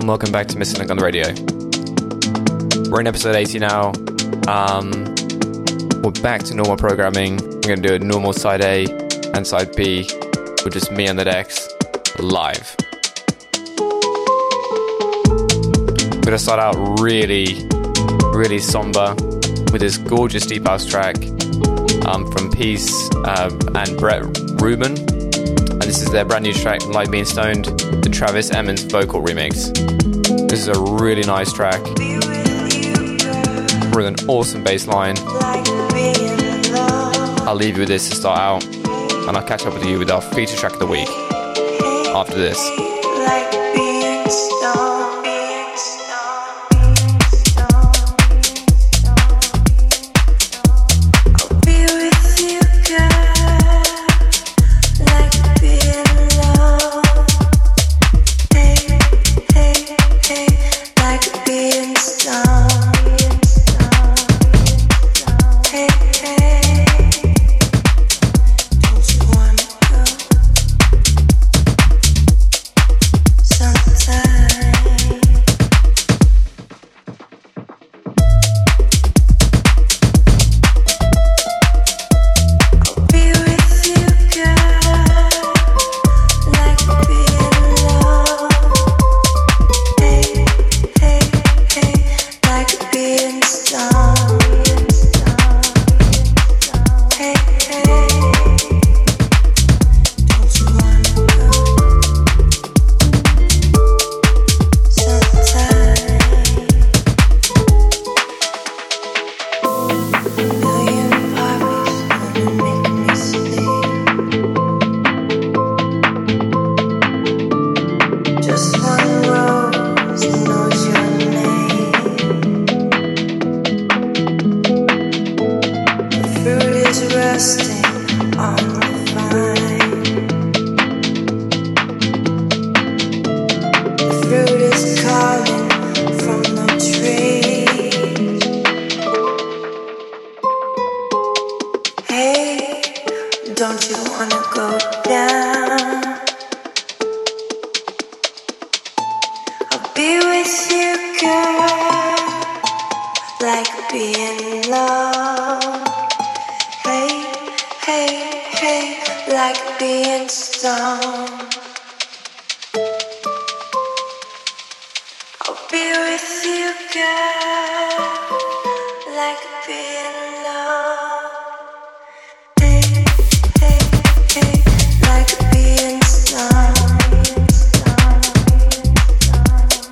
And welcome back to Missing Link on the Radio. We're in episode 80 now. Um, we're back to normal programming. We're going to do a normal side A and side B with just me and the decks live. We're going to start out really, really somber with this gorgeous deep house track um, from Peace uh, and Brett Rubin. This is their brand new track, Like Being Stoned, the Travis Emmons vocal remix. This is a really nice track with an awesome bass line. I'll leave you with this to start out, and I'll catch up with you with our feature track of the week after this.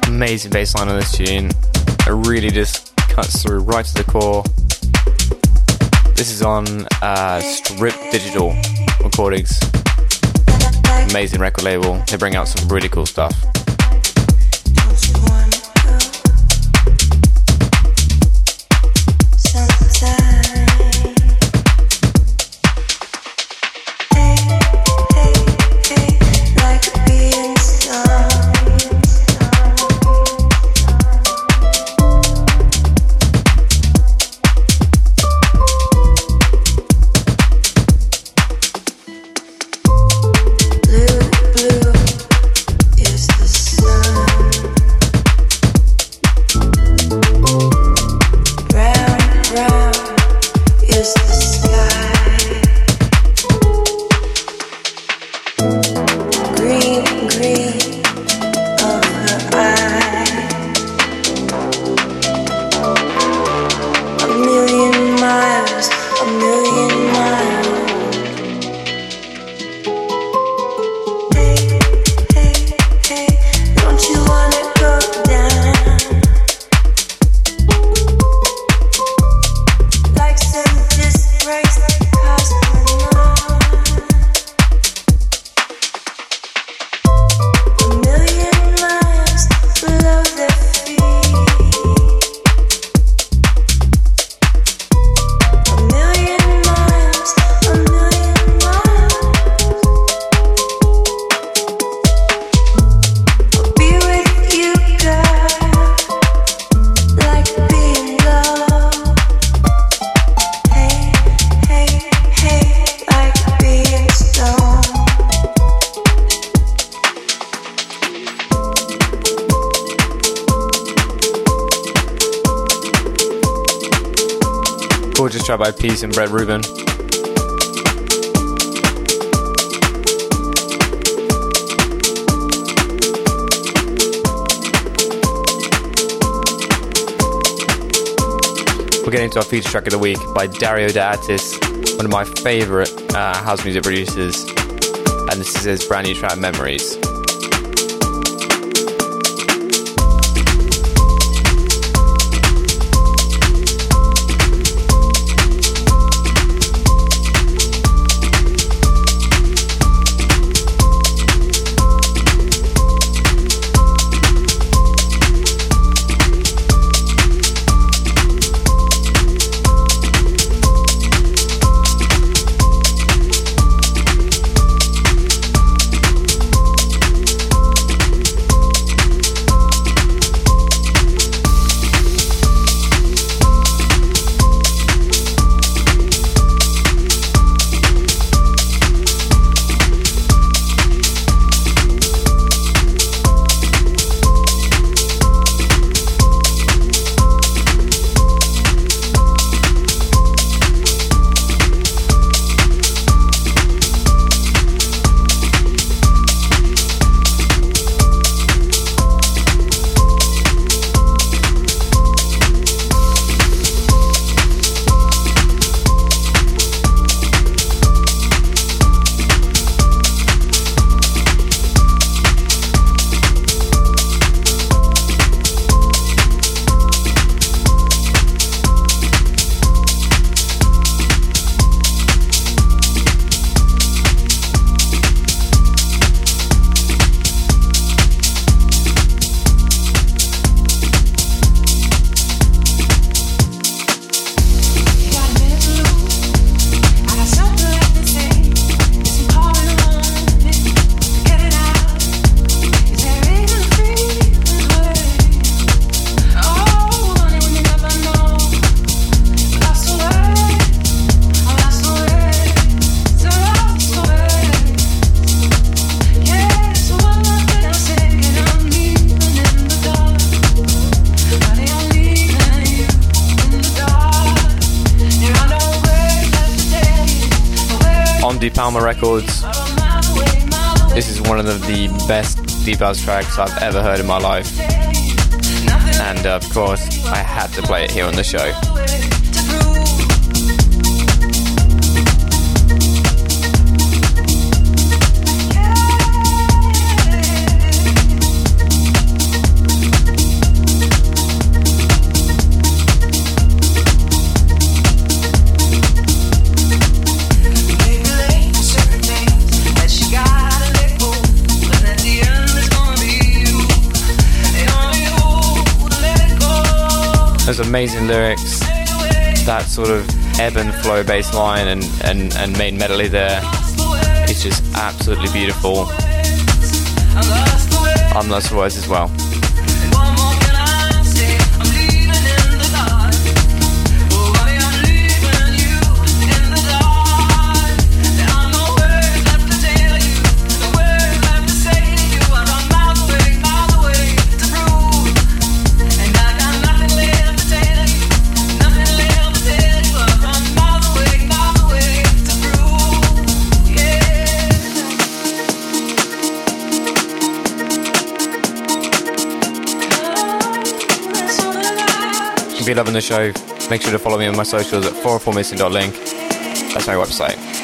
Amazing bass line on this tune. It really just cuts through right to the core. This is on uh, Strip Digital Recordings. Amazing record label. They bring out some really cool stuff. And Brett Rubin. We're getting to our feature track of the week by Dario D'Attis, one of my favorite uh, house music producers. And this is his brand new track, Memories. Records. This is one of the, best deep house tracks I've ever heard in my life. And of course, I had to play it here on the show. Those amazing lyrics, that sort of ebb and flow bass line and, and, and main melody there. It's just absolutely beautiful. I'm for words as well. Loving the show, make sure to follow me on my socials at 404missing.link. That's my website.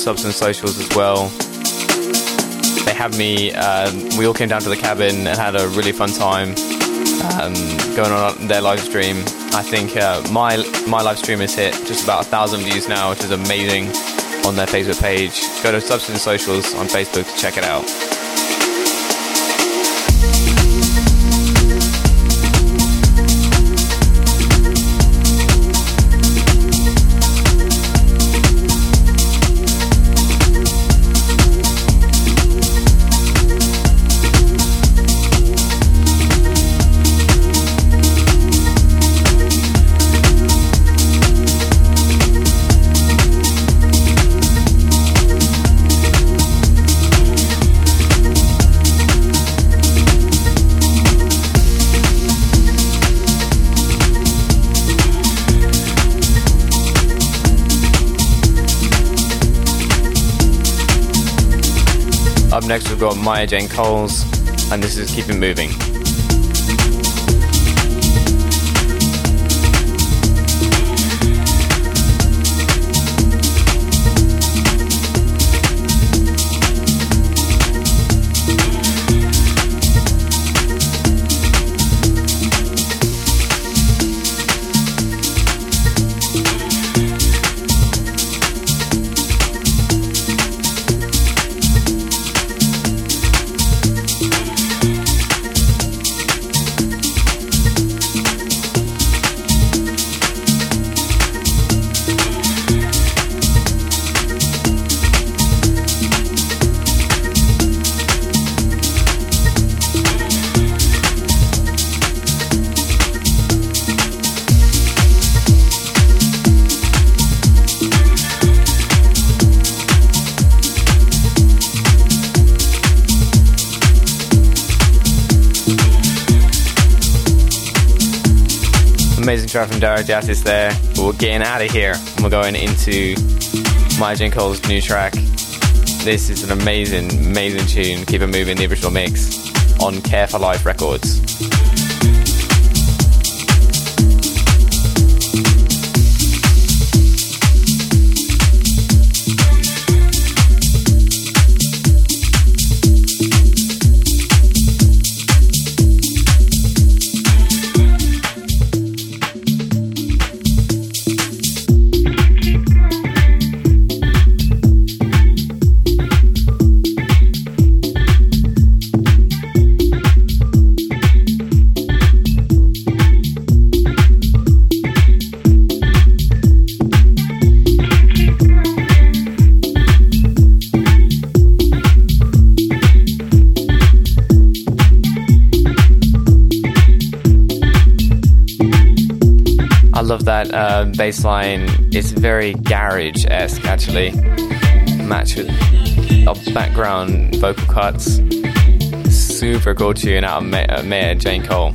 Substance Socials as well. They had me, uh, we all came down to the cabin and had a really fun time um, going on their live stream. I think uh, my my live stream has hit just about a thousand views now, which is amazing on their Facebook page. Go to Substance Socials on Facebook to check it out. Next we've got Maya Jane Coles, and this is Keep It Moving. Track from Dario D'Attis there. But we're getting out of here and we're going into Maya Jane Cole's new track. This is an amazing, amazing tune. Keep it moving, the original mix on Care for Life Records. Bass line is very garage esque, actually. Match with background vocal cuts. Super cool tune out of uh, Maya Jane Cole.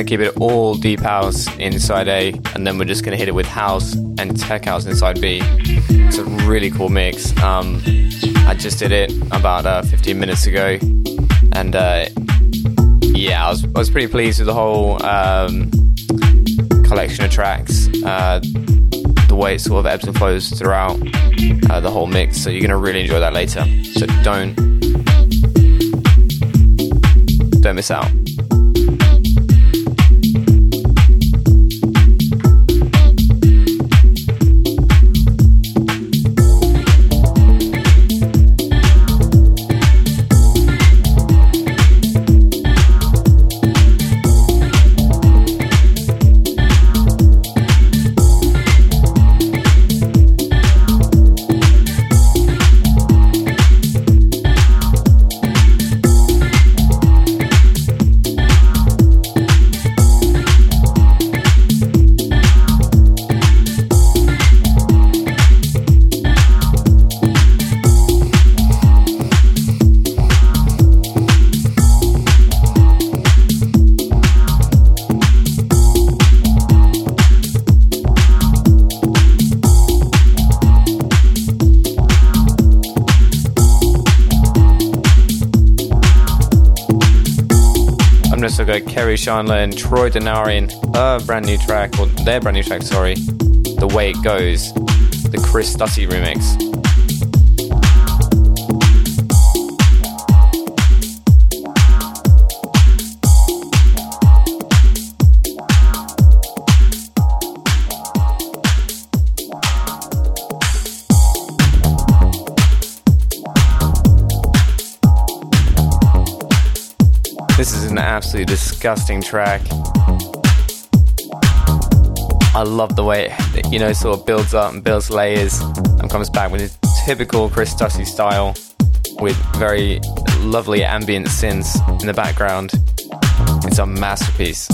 Going to keep it all deep house inside A, and then we're just going to hit it with house and tech house inside B. It's a really cool mix. Um, I just did it about uh, 15 minutes ago, and uh, yeah, I was, I was pretty pleased with the whole um, collection of tracks. Uh, the way it sort of ebbs and flows throughout uh, the whole mix, so you're going to really enjoy that later. So don't don't miss out. Kerri Chandler and Troy Denarian, a brand new track, or their brand new track, sorry, The Way It Goes, the Chris Stussy remix. Disgusting track. I love the way it, you know, sort of builds up and builds layers and comes back with his typical Chris Stussy style with very lovely ambient synths in the background. It's a masterpiece.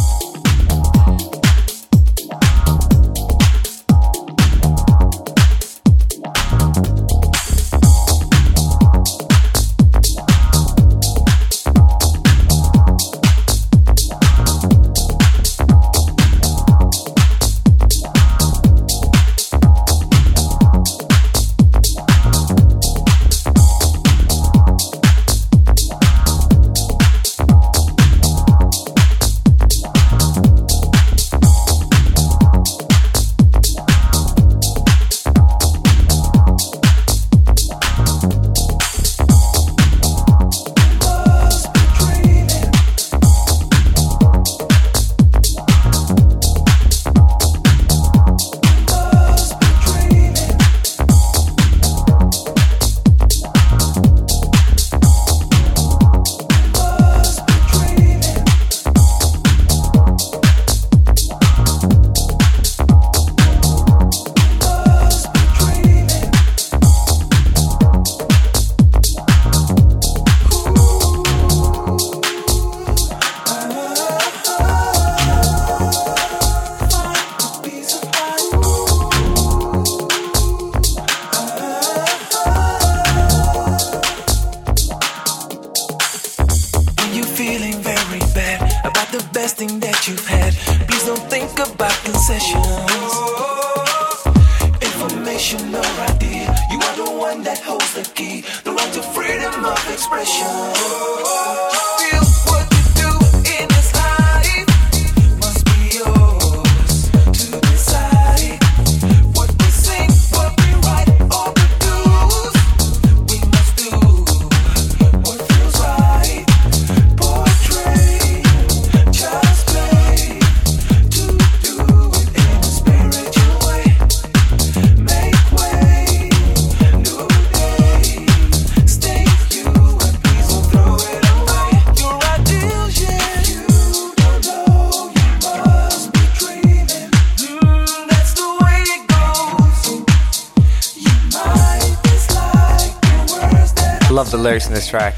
Lyrics in this track.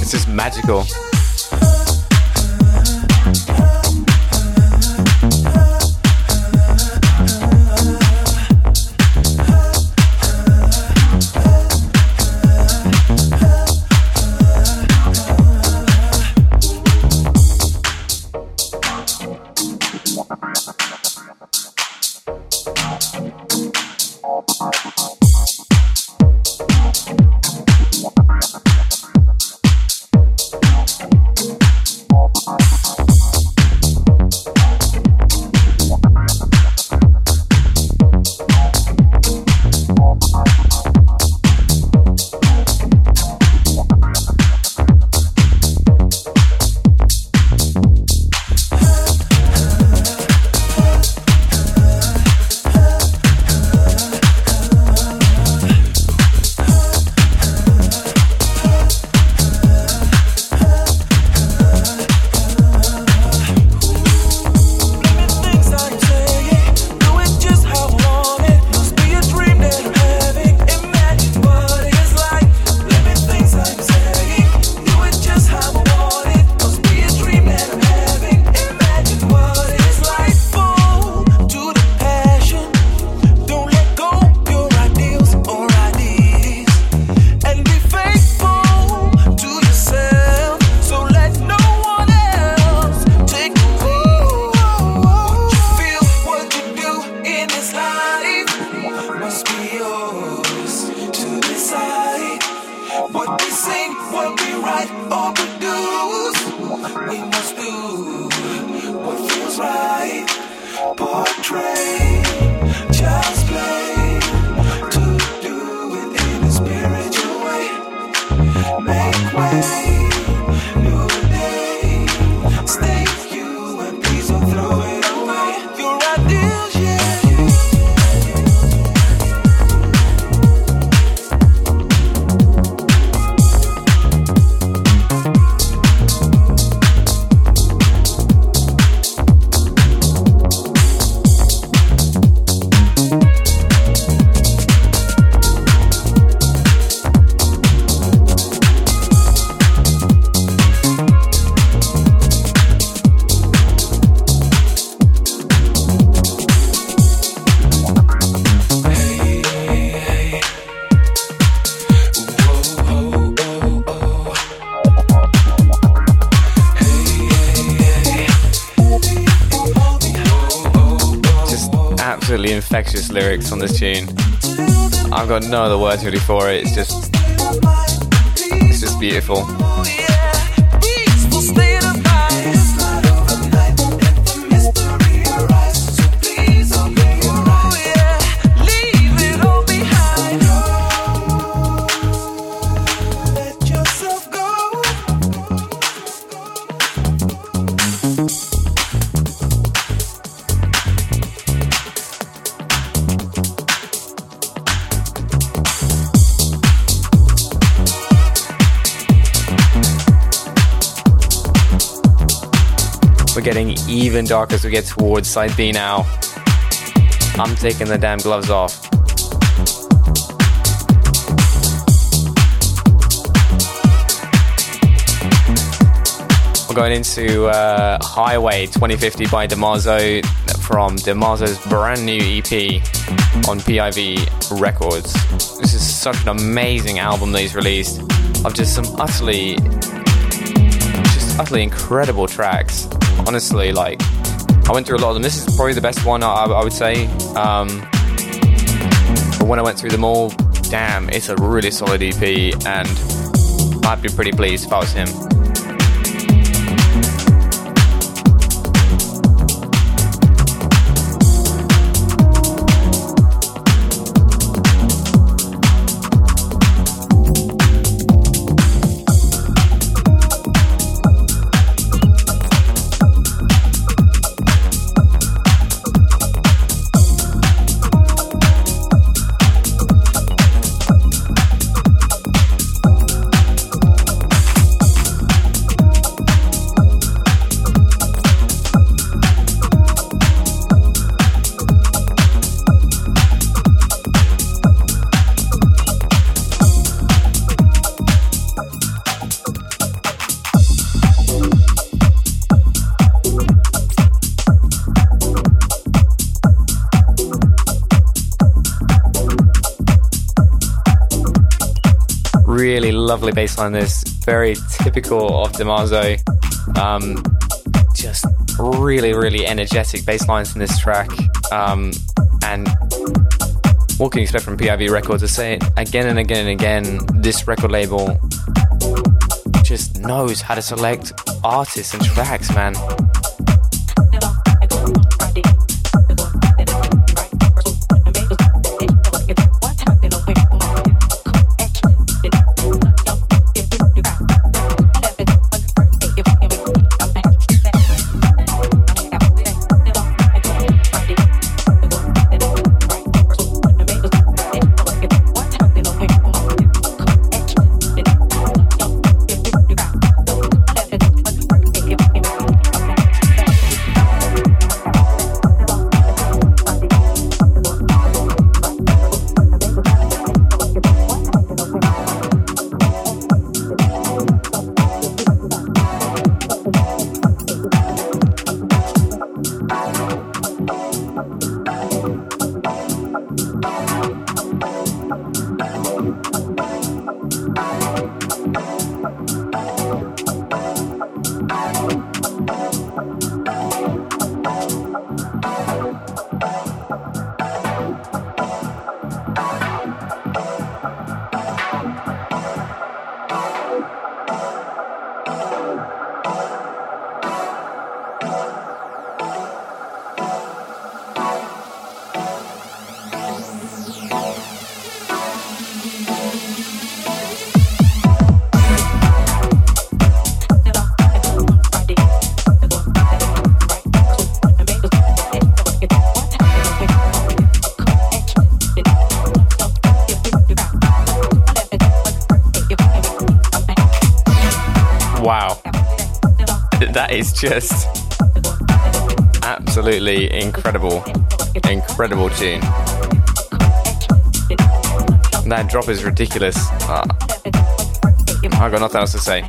It's just magical. Infectious lyrics on this tune. I've got no other words really for it. It's just, it's just beautiful. Getting even darker as we get towards side B now. I'm taking the damn gloves off. We're going into uh, Highway 2050 by Damaso from Damaso's brand new EP on PIV Records. This is such an amazing album that he's released of just some utterly, just utterly incredible tracks honestly, like I went through a lot of them. This is probably the best one I, I would say. Um, but when I went through them all, damn, it's a really solid EP, and I'd be pretty pleased if I was him. Lovely bass line. This very typical of Damaso. Um, just really, really energetic bass lines in this track. Um, and what can you expect from PIV Records? I say it again and again and again. This record label just knows how to select artists and tracks, man. Is just absolutely incredible, incredible tune. That drop is ridiculous. Uh, I've got nothing else to say.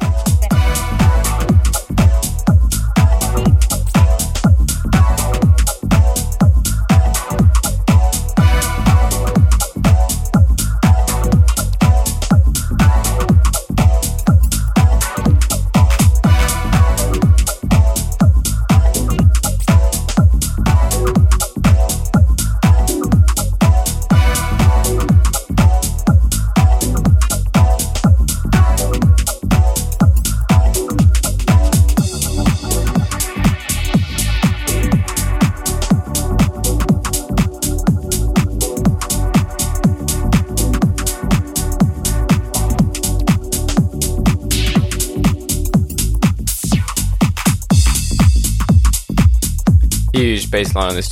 On this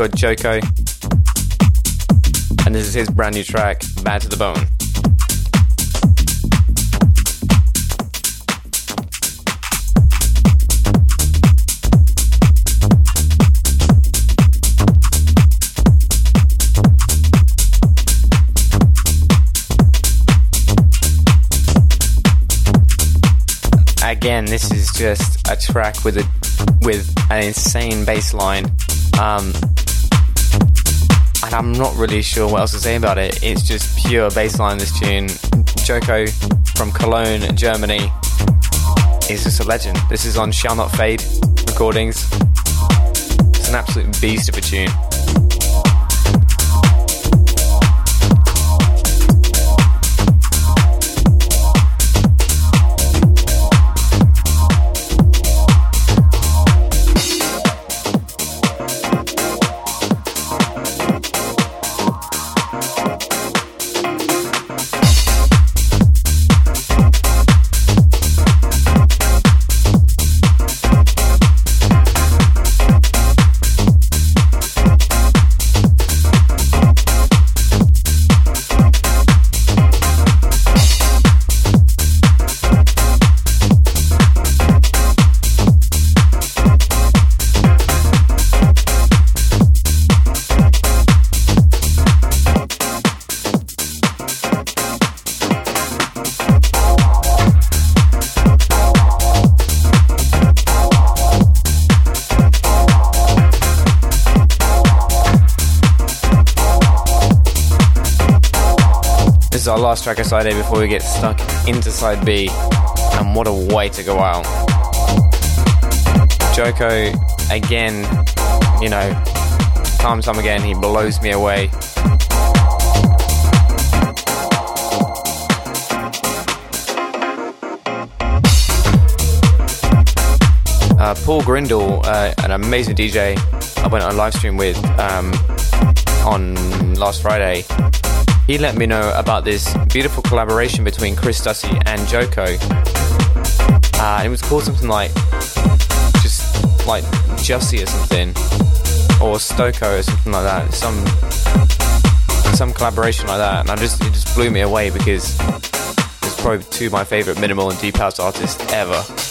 Got Joko. And this is his brand new track, Bad to the Bone. Again, this is just a track with a with an insane bass line um, and I'm not really sure what else to say about it. It's just pure bassline, this tune. Joko from Cologne, Germany, is just a legend. This is on Shall Not Fade recordings. It's an absolute beast of a tune. Last track of side A before we get stuck into side B. And what a way to go out. Joko, again, you know, time time again, he blows me away. Uh, Paul Grindle, uh, an amazing DJ, I went on a live stream with um, on last Friday he let me know about this beautiful collaboration between Chris Stussy and Joko. Uh, it was called something like just like Jussie or something, or Stoko or something like that. Some some collaboration like that, and I just it just blew me away because it's probably two of my favorite minimal and deep house artists ever.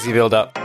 Crazy build up.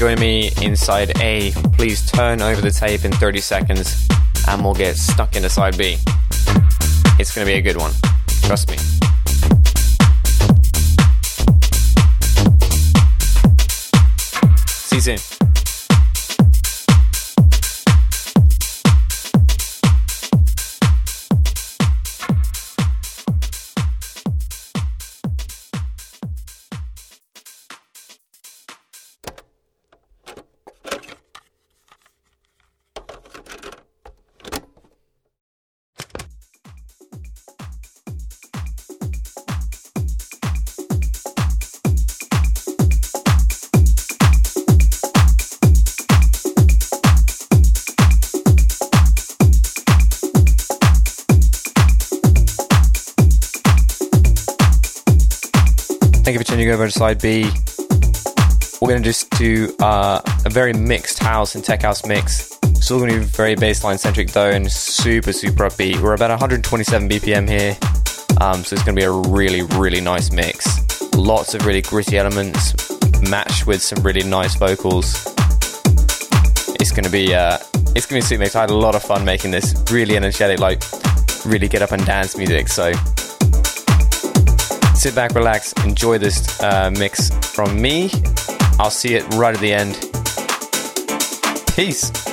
Joining me inside A. Please turn over the tape in 30 seconds and we'll get stuck into side B. It's going to be a good one. Trust me. Over to side B. We're going to just do uh, a very mixed house and tech house mix. Still going to be very bassline centric though, and super super upbeat. We're about 127 BPM here, um, so it's going to be a really really nice mix. Lots of really gritty elements matched with some really nice vocals. It's going to be uh, it's going to be super mix. I had a lot of fun making this. Really energetic, like really get up and dance music. So sit back, relax, enjoy this uh, mix from me. I'll see it right at the end. Peace.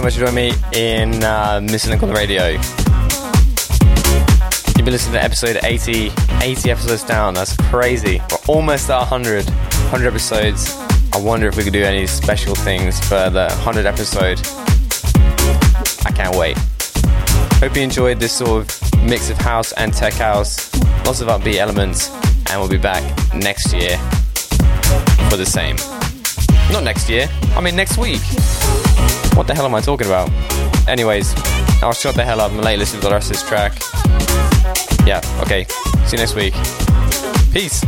So much for joining me in uh, Missing Link on the radio. You've been listening to episode 80, 80 episodes down. That's crazy. We're almost at 100, 100 episodes. I wonder if we could do any special things for the 100 episode. I can't wait. Hope you enjoyed this sort of mix of house and tech house. Lots of upbeat elements. And we'll be back next year for the same. Not next year, I mean next week. What the hell am I talking about? Anyways, I'll shut the hell up and let you listen to the rest of this track. Yeah, okay. See you next week. Peace.